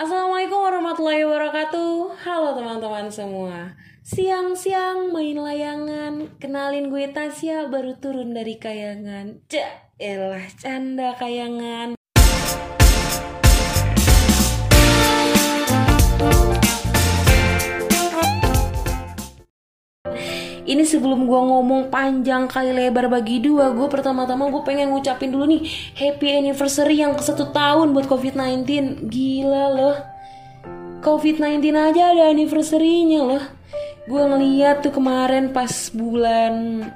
Assalamualaikum warahmatullahi wabarakatuh. Halo teman-teman semua. Siang-siang main layangan. Kenalin gue Tasya baru turun dari kayangan. Cak elah canda kayangan Ini sebelum gue ngomong panjang kali lebar bagi dua Gue pertama-tama gue pengen ngucapin dulu nih Happy anniversary yang ke satu tahun buat COVID-19 Gila loh. COVID-19 aja ada anniversary-nya loh. Gue ngeliat tuh kemarin pas bulan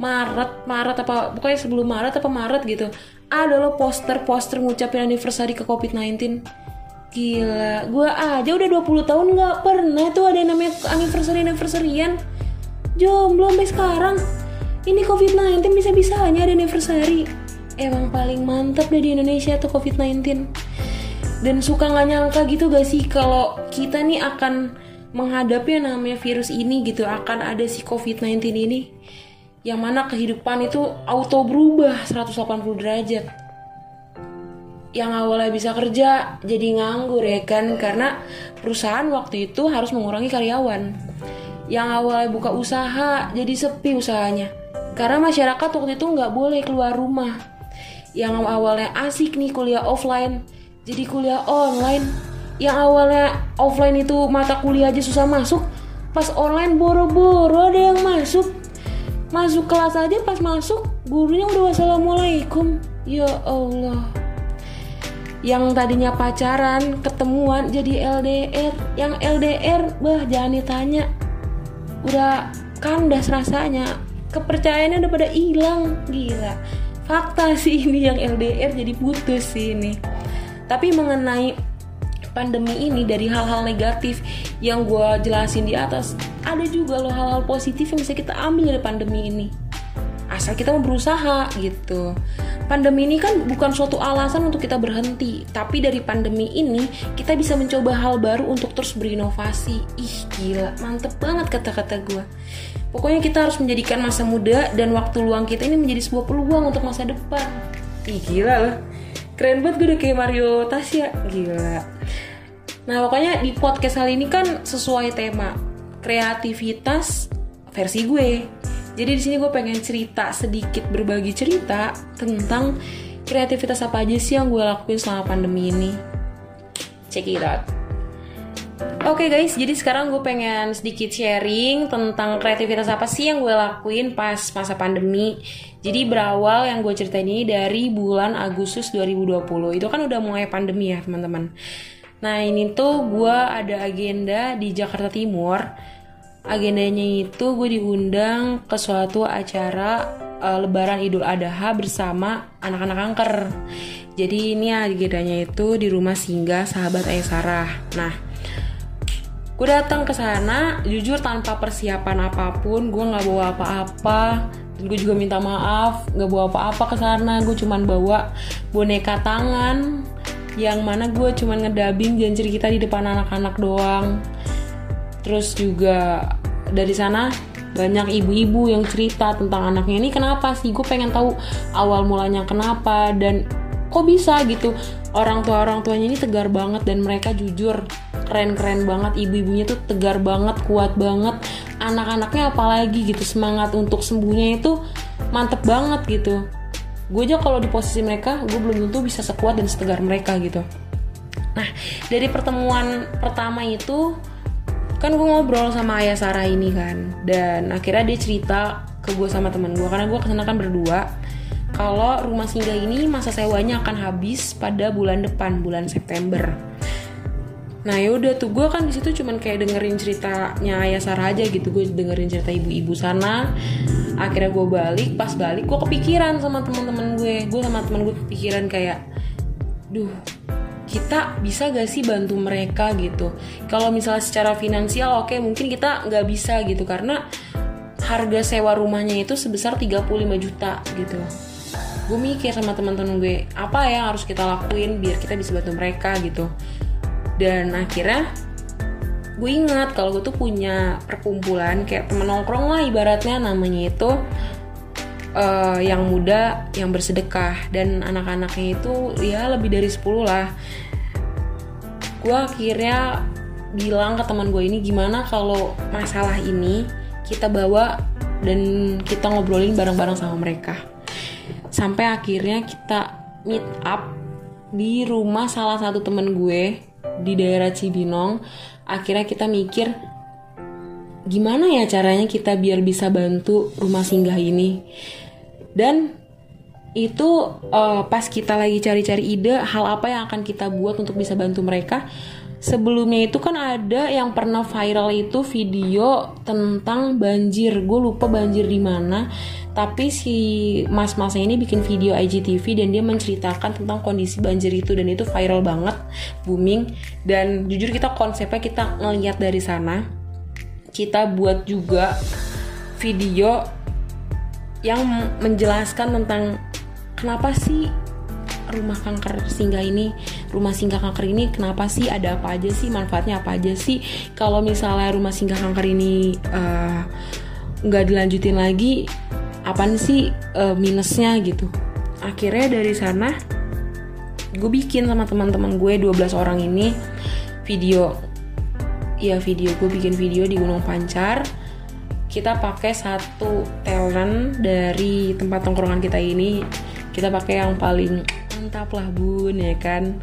Maret Maret apa pokoknya sebelum Maret apa Maret gitu Ada loh poster-poster ngucapin anniversary ke COVID-19 Gila, gue aja udah 20 tahun gak pernah tuh ada yang namanya anniversary-anniversaryan jomblo sampai sekarang. Ini covid-19 bisa-bisanya ada anniversary. Emang paling mantep deh di Indonesia tuh covid-19 dan suka nggak nyangka gitu gak sih kalau kita nih akan menghadapi yang namanya virus ini gitu akan ada si covid-19 ini. Yang mana kehidupan itu auto berubah 180 derajat. Yang awalnya bisa kerja jadi nganggur ya kan? Karena perusahaan waktu itu harus mengurangi karyawan yang awalnya buka usaha jadi sepi usahanya. Karena masyarakat waktu itu nggak boleh keluar rumah. Yang awalnya asik nih kuliah offline jadi kuliah online. Yang awalnya offline itu mata kuliah aja susah masuk pas online boro-boro ada yang masuk. Masuk kelas aja pas masuk gurunya udah wassalamualaikum. Ya Allah. Yang tadinya pacaran ketemuan jadi LDR yang LDR bah jangan ditanya udah kandas rasanya kepercayaannya udah pada hilang. Gila. Fakta sih ini yang LDR jadi putus sih ini. Tapi mengenai pandemi ini dari hal-hal negatif yang gue jelasin di atas ada juga loh hal-hal positif yang bisa kita ambil dari pandemi ini. Asal kita mau berusaha gitu pandemi ini kan bukan suatu alasan untuk kita berhenti, tapi dari pandemi ini kita bisa mencoba hal baru untuk terus berinovasi. Ih gila, mantep banget kata-kata gue. Pokoknya kita harus menjadikan masa muda dan waktu luang kita ini menjadi sebuah peluang untuk masa depan. Ih gila lah, keren banget gue udah kayak Mario Tasya, gila. Nah pokoknya di podcast kali ini kan sesuai tema kreativitas versi gue jadi di sini gue pengen cerita sedikit berbagi cerita tentang kreativitas apa aja sih yang gue lakuin selama pandemi ini. Check it out. Oke okay guys, jadi sekarang gue pengen sedikit sharing tentang kreativitas apa sih yang gue lakuin pas masa pandemi. Jadi berawal yang gue ceritain ini dari bulan Agustus 2020. Itu kan udah mulai pandemi ya teman-teman. Nah ini tuh gue ada agenda di Jakarta Timur agendanya itu gue diundang ke suatu acara uh, Lebaran Idul Adha bersama anak-anak kanker. Jadi ini agendanya itu di rumah singgah sahabat Ayah Sarah. Nah, gue datang ke sana jujur tanpa persiapan apa pun, gue nggak bawa apa-apa. Gue juga minta maaf, nggak bawa apa-apa ke sana. Gue cuman bawa boneka tangan yang mana gue cuman ngedabing dan cerita di depan anak-anak doang terus juga dari sana banyak ibu-ibu yang cerita tentang anaknya ini kenapa sih? Gue pengen tahu awal mulanya kenapa dan kok bisa gitu. Orang tua orang tuanya ini tegar banget dan mereka jujur keren-keren banget. Ibu-ibunya tuh tegar banget kuat banget. Anak-anaknya apalagi gitu semangat untuk sembuhnya itu mantep banget gitu. Gue aja kalau di posisi mereka gue belum tentu bisa sekuat dan setegar mereka gitu. Nah dari pertemuan pertama itu kan gue ngobrol sama ayah Sarah ini kan. Dan akhirnya dia cerita ke gue sama teman gue karena gue ke sana kan berdua. Kalau rumah singgah ini masa sewanya akan habis pada bulan depan bulan September. Nah yaudah tuh. Gue kan di situ cuman kayak dengerin ceritanya ayah Sarah aja gitu. Gue dengerin cerita ibu-ibu sana. Akhirnya gue balik. Pas balik gue kepikiran sama teman-teman gue. Gue sama teman gue kepikiran kayak duh kita bisa gak sih bantu mereka gitu? Kalau misalnya secara finansial oke okay, mungkin kita nggak bisa gitu karena harga sewa rumahnya itu sebesar 35 juta gitu. Gue mikir sama teman-teman gue apa yang harus kita lakuin biar kita bisa bantu mereka gitu? Dan akhirnya gue ingat kalau gue tuh punya perkumpulan kayak temen nongkrong lah ibaratnya namanya itu uh, yang muda yang bersedekah. Dan anak-anaknya itu ya lebih dari 10 lah. Gue akhirnya bilang ke teman gue ini gimana kalau masalah ini kita bawa dan kita ngobrolin bareng-bareng sama mereka? Sampai akhirnya kita meet up di rumah salah satu temen gue di daerah Cibinong. Akhirnya kita mikir gimana ya caranya kita biar bisa bantu rumah singgah ini dan itu uh, pas kita lagi cari-cari ide hal apa yang akan kita buat untuk bisa bantu mereka? Sebelumnya itu kan ada yang pernah viral itu video tentang banjir. Gue lupa banjir di mana. Tapi si mas-masnya ini bikin video IGTV dan dia menceritakan tentang kondisi banjir itu. Dan itu viral banget booming. Dan jujur kita konsepnya kita ngeliat dari sana. Kita buat juga video yang menjelaskan tentang kenapa sih rumah kanker singgah ini rumah singgah kanker ini kenapa sih ada apa aja sih manfaatnya apa aja sih? Kalau misalnya rumah singgah kanker ini eh, nggak uh, dilanjutin lagi apa sih uh, minusnya gitu? Akhirnya dari sana gue bikin sama teman-teman gue 12 orang ini video. Ya video. Gue bikin video di Gunung Pancar kita pakai satu talent dari tempat tongkrongan kita ini. Kita pakai yang paling mantap lah bun ya kan?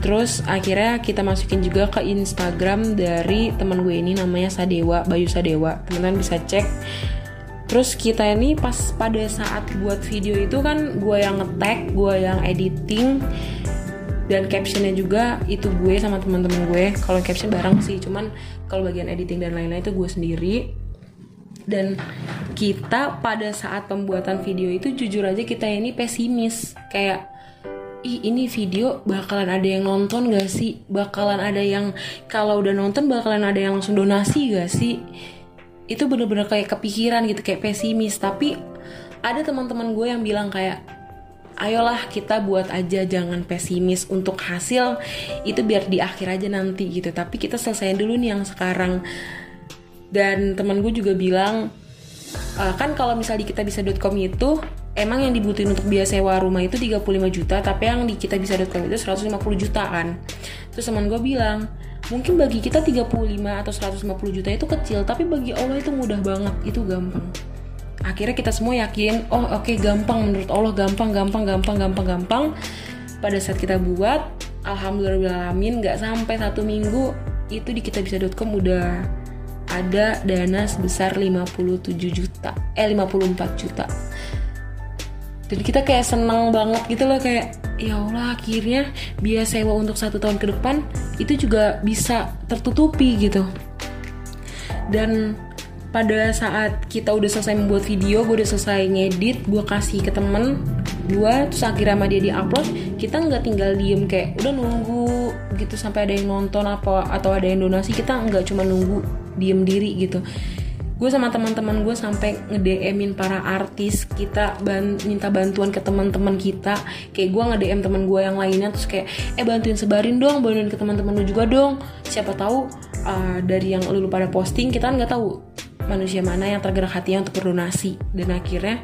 Terus akhirnya kita masukin juga ke Instagram dari teman gue ini namanya Sadewa Bayu Sadewa. Teman-teman bisa cek. Terus kita ini pas pada saat buat video itu kan gue yang ngetek gue yang editing dan captionnya juga itu gue sama teman-teman gue. Kalau caption bareng sih cuman kalau bagian editing dan lain-lain itu gue sendiri dan kita pada saat pembuatan video itu jujur aja kita ini pesimis. Kayak ih ini video bakalan ada yang nonton gak sih? Bakalan ada yang kalau udah nonton bakalan ada yang langsung donasi gak sih? Itu bener-bener kayak kepikiran gitu kayak pesimis. Tapi ada teman-teman gue yang bilang kayak ayolah kita buat aja jangan pesimis untuk hasil. Itu biar di akhir aja nanti gitu. Tapi kita selesaiin dulu nih yang sekarang dan teman gue juga bilang uh, kan kalau misalnya di kita bisa.com itu emang yang dibutuhin untuk biaya sewa rumah itu 35 juta tapi yang di kita bisa.com itu 150 juta kan terus teman gue bilang mungkin bagi kita 35 atau 150 juta itu kecil tapi bagi Allah itu mudah banget itu gampang. Akhirnya kita semua yakin oh oke okay, gampang menurut Allah gampang gampang gampang gampang gampang. Pada saat kita buat alhamdulillah nggak sampai satu minggu itu di kitabisa.com udah ada dana sebesar 57 juta. Eh 54 juta. Dan kita kayak seneng banget gitu loh kayak ya Allah akhirnya biaya sewa untuk satu tahun ke depan itu juga bisa tertutupi gitu. Dan pada saat kita udah selesai membuat video gue udah selesai ngedit gue kasih ke temen gue terus akhirnya sama dia di upload kita nggak tinggal diem kayak udah nunggu gitu sampai ada yang nonton apa atau ada yang donasi kita nggak cuma nunggu diem diri gitu. Gue sama teman-teman gue sampai nge-DM-in para artis kita ban minta bantuan ke teman-teman kita. Kayak gue nge-DM teman gue yang lainnya terus kayak eh bantuin sebarin dong bantuin ke teman-teman lu juga dong. Siapa tahu uh, dari yang lu pada posting kita kan nggak tahu manusia mana yang tergerak hatinya untuk berdonasi. Dan akhirnya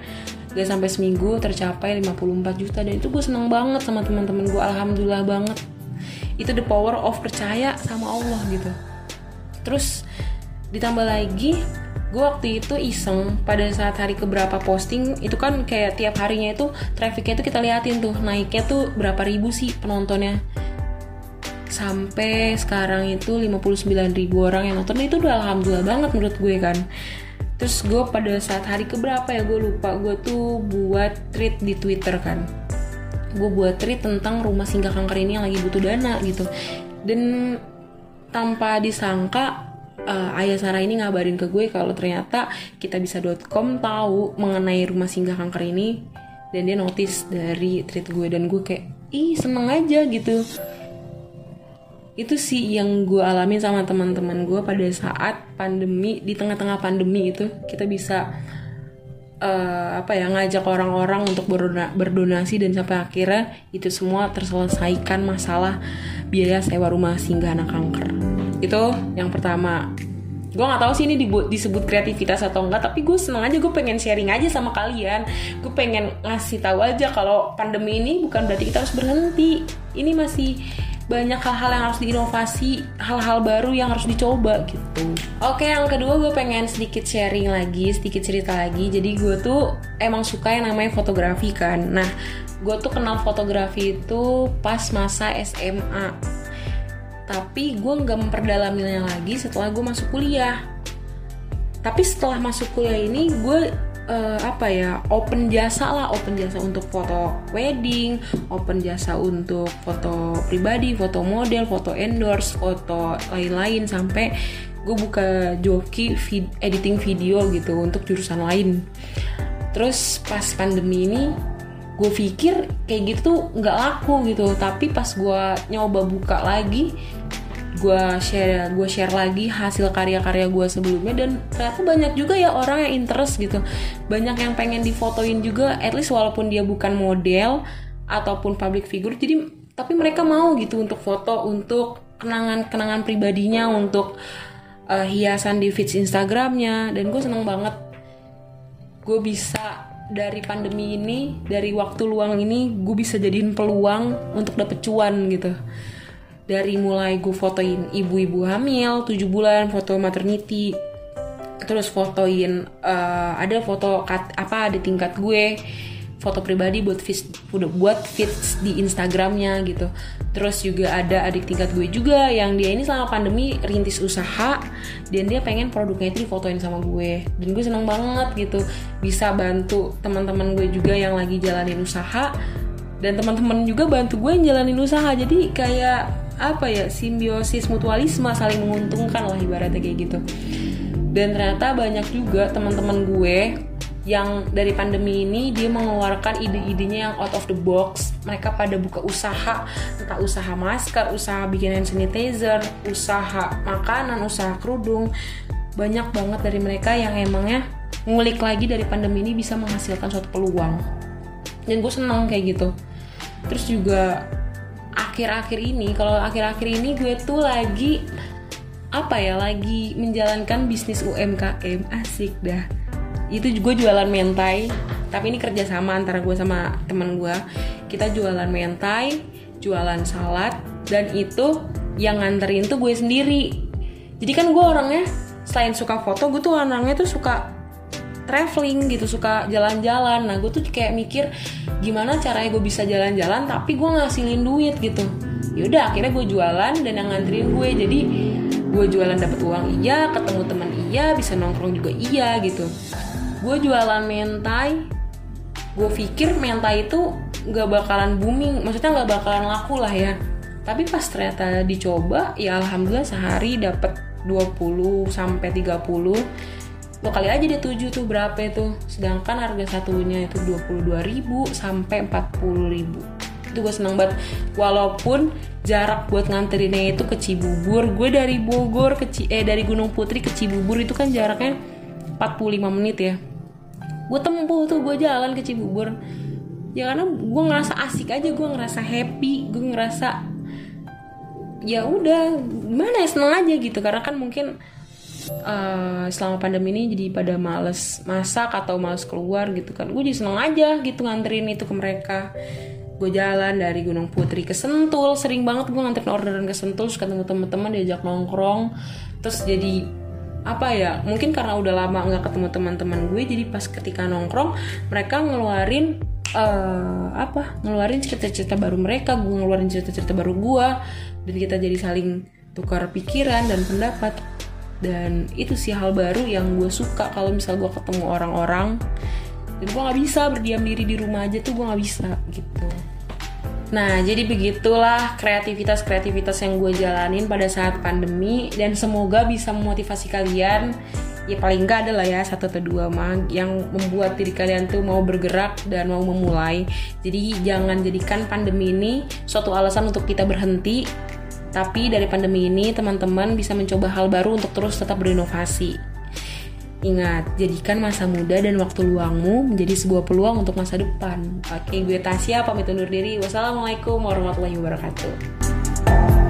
gak sampai seminggu tercapai 54 juta. Dan itu gue seneng banget sama teman-teman gue alhamdulillah banget. Itu the power of percaya sama Allah gitu. Terus ditambah lagi gue waktu itu iseng pada saat hari keberapa posting itu kan kayak tiap harinya itu trafficnya itu kita liatin tuh naiknya tuh berapa ribu sih penontonnya. Sampai sekarang itu 59 ribu orang yang nonton itu udah alhamdulillah banget menurut gue kan. Terus gue pada saat hari keberapa ya gue lupa gue tuh buat tweet di twitter kan. Gue buat tweet tentang rumah singgah kanker ini yang lagi butuh dana gitu. Dan tanpa disangka uh, ayah Sarah ini ngabarin ke gue kalau ternyata kita bisa.com tahu mengenai rumah singgah kanker ini. Dan dia notice dari tweet gue dan gue kayak ih seneng aja gitu. Itu sih yang gue alamin sama teman-teman gue pada saat pandemi di tengah-tengah pandemi itu. Kita bisa uh, apa ya ngajak orang-orang untuk berdonasi dan sampai akhirnya itu semua terselesaikan masalah biaya sewa rumah singgah anak kanker itu yang pertama. Gue nggak tahu sih ini disebut kreativitas atau enggak tapi gue seneng aja gue pengen sharing aja sama kalian. Gue pengen ngasih tahu aja kalau pandemi ini bukan berarti kita harus berhenti. Ini masih banyak hal-hal yang harus diinovasi hal-hal baru yang harus dicoba gitu. Oke yang kedua gue pengen sedikit sharing lagi sedikit cerita lagi. Jadi gue tuh emang suka yang namanya fotografi kan. Nah gue tuh kenal fotografi itu pas masa SMA tapi gue nggak memperdalaminya lagi setelah gue masuk kuliah. Tapi setelah masuk kuliah ini gue uh, apa ya open jasa lah open jasa untuk foto wedding open jasa untuk foto pribadi foto model foto endorse foto lain-lain sampai gue buka joki vid editing video gitu untuk jurusan lain. Terus pas pandemi ini gue pikir kayak gitu nggak laku gitu. Tapi pas gue nyoba buka lagi gue share gue share lagi hasil karya-karya gue sebelumnya. Dan ternyata banyak juga ya orang yang interest gitu. Banyak yang pengen difotoin juga at least walaupun dia bukan model ataupun public figure. Jadi tapi mereka mau gitu untuk foto untuk kenangan-kenangan pribadinya untuk uh, hiasan di feeds Instagramnya. Dan gue seneng banget. Gue bisa dari pandemi ini dari waktu luang ini gue bisa jadiin peluang untuk dapet cuan gitu dari mulai gue fotoin ibu-ibu hamil 7 bulan foto maternity terus fotoin uh, ada foto kat, apa ada tingkat gue foto pribadi buat feeds buat feeds di Instagramnya gitu. Terus juga ada adik tingkat gue juga yang dia ini selama pandemi rintis usaha dan dia pengen produknya itu difotoin sama gue. Dan gue seneng banget gitu bisa bantu teman-teman gue juga yang lagi jalanin usaha dan teman-teman juga bantu gue yang jalanin usaha. Jadi kayak apa ya simbiosis mutualisme saling menguntungkan lah ibaratnya kayak gitu. Dan ternyata banyak juga teman-teman gue yang dari pandemi ini dia mengeluarkan ide-idenya yang out of the box. Mereka pada buka usaha entah usaha masker usaha bikin hand sanitizer usaha makanan usaha kerudung. Banyak banget dari mereka yang emangnya ngulik lagi dari pandemi ini bisa menghasilkan suatu peluang. Dan gue seneng kayak gitu. Terus juga akhir-akhir ini kalau akhir-akhir ini gue tuh lagi apa ya lagi menjalankan bisnis UMKM asik dah. Itu gue jualan mentai tapi ini kerjasama antara gue sama teman gue. Kita jualan mentai jualan salad dan itu yang nganterin tuh gue sendiri. Jadi kan gue orangnya selain suka foto gue tuh orangnya tuh suka traveling gitu suka jalan-jalan. Nah gue tuh kayak mikir gimana caranya gue bisa jalan-jalan tapi gue ngasilin duit gitu. Yaudah akhirnya gue jualan dan yang nganterin gue. Jadi gue jualan dapat uang iya ketemu teman iya bisa nongkrong juga iya gitu. Gue jualan mentai. Gue pikir mentai itu nggak bakalan booming maksudnya nggak bakalan laku lah ya. Tapi pas ternyata dicoba ya alhamdulillah sehari dapat 20 sampai 30 lo kali aja dia 7 tuh berapa itu. Sedangkan harga satunya itu 22 ribu sampai 40 ribu. Itu gue seneng banget. Walaupun jarak buat nganterinnya itu ke Cibubur. Gue dari Bogor ke C eh dari Gunung Putri ke Cibubur itu kan jaraknya 45 menit ya. Gue tempuh tuh gue jalan ke Cibubur. Ya karena gue ngerasa asik aja gue ngerasa happy gue ngerasa ya udah gimana ya seneng aja gitu. Karena kan mungkin uh, selama pandemi ini jadi pada males masak atau males keluar gitu kan. Gue jadi seneng aja gitu nganterin itu ke mereka. Gue jalan dari Gunung Putri ke Sentul sering banget gue nganterin orderan ke Sentul terus ketemu teman-teman diajak nongkrong. Terus jadi apa ya mungkin karena udah lama nggak ketemu teman-teman gue jadi pas ketika nongkrong mereka ngeluarin uh, apa ngeluarin cerita-cerita baru mereka gue ngeluarin cerita-cerita baru gue dan kita jadi saling tukar pikiran dan pendapat dan itu sih hal baru yang gue suka kalau misal gue ketemu orang-orang dan gue nggak bisa berdiam diri di rumah aja tuh gue nggak bisa gitu Nah, jadi begitulah kreativitas-kreativitas yang gue jalanin pada saat pandemi dan semoga bisa memotivasi kalian. Ya paling nggak adalah ya satu atau dua mah yang membuat diri kalian tuh mau bergerak dan mau memulai. Jadi jangan jadikan pandemi ini suatu alasan untuk kita berhenti tapi dari pandemi ini teman-teman bisa mencoba hal baru untuk terus tetap berinovasi. Ingat, jadikan masa muda dan waktu luangmu menjadi sebuah peluang untuk masa depan. Oke, gue Tasya pamit undur diri. Wassalamualaikum warahmatullahi wabarakatuh.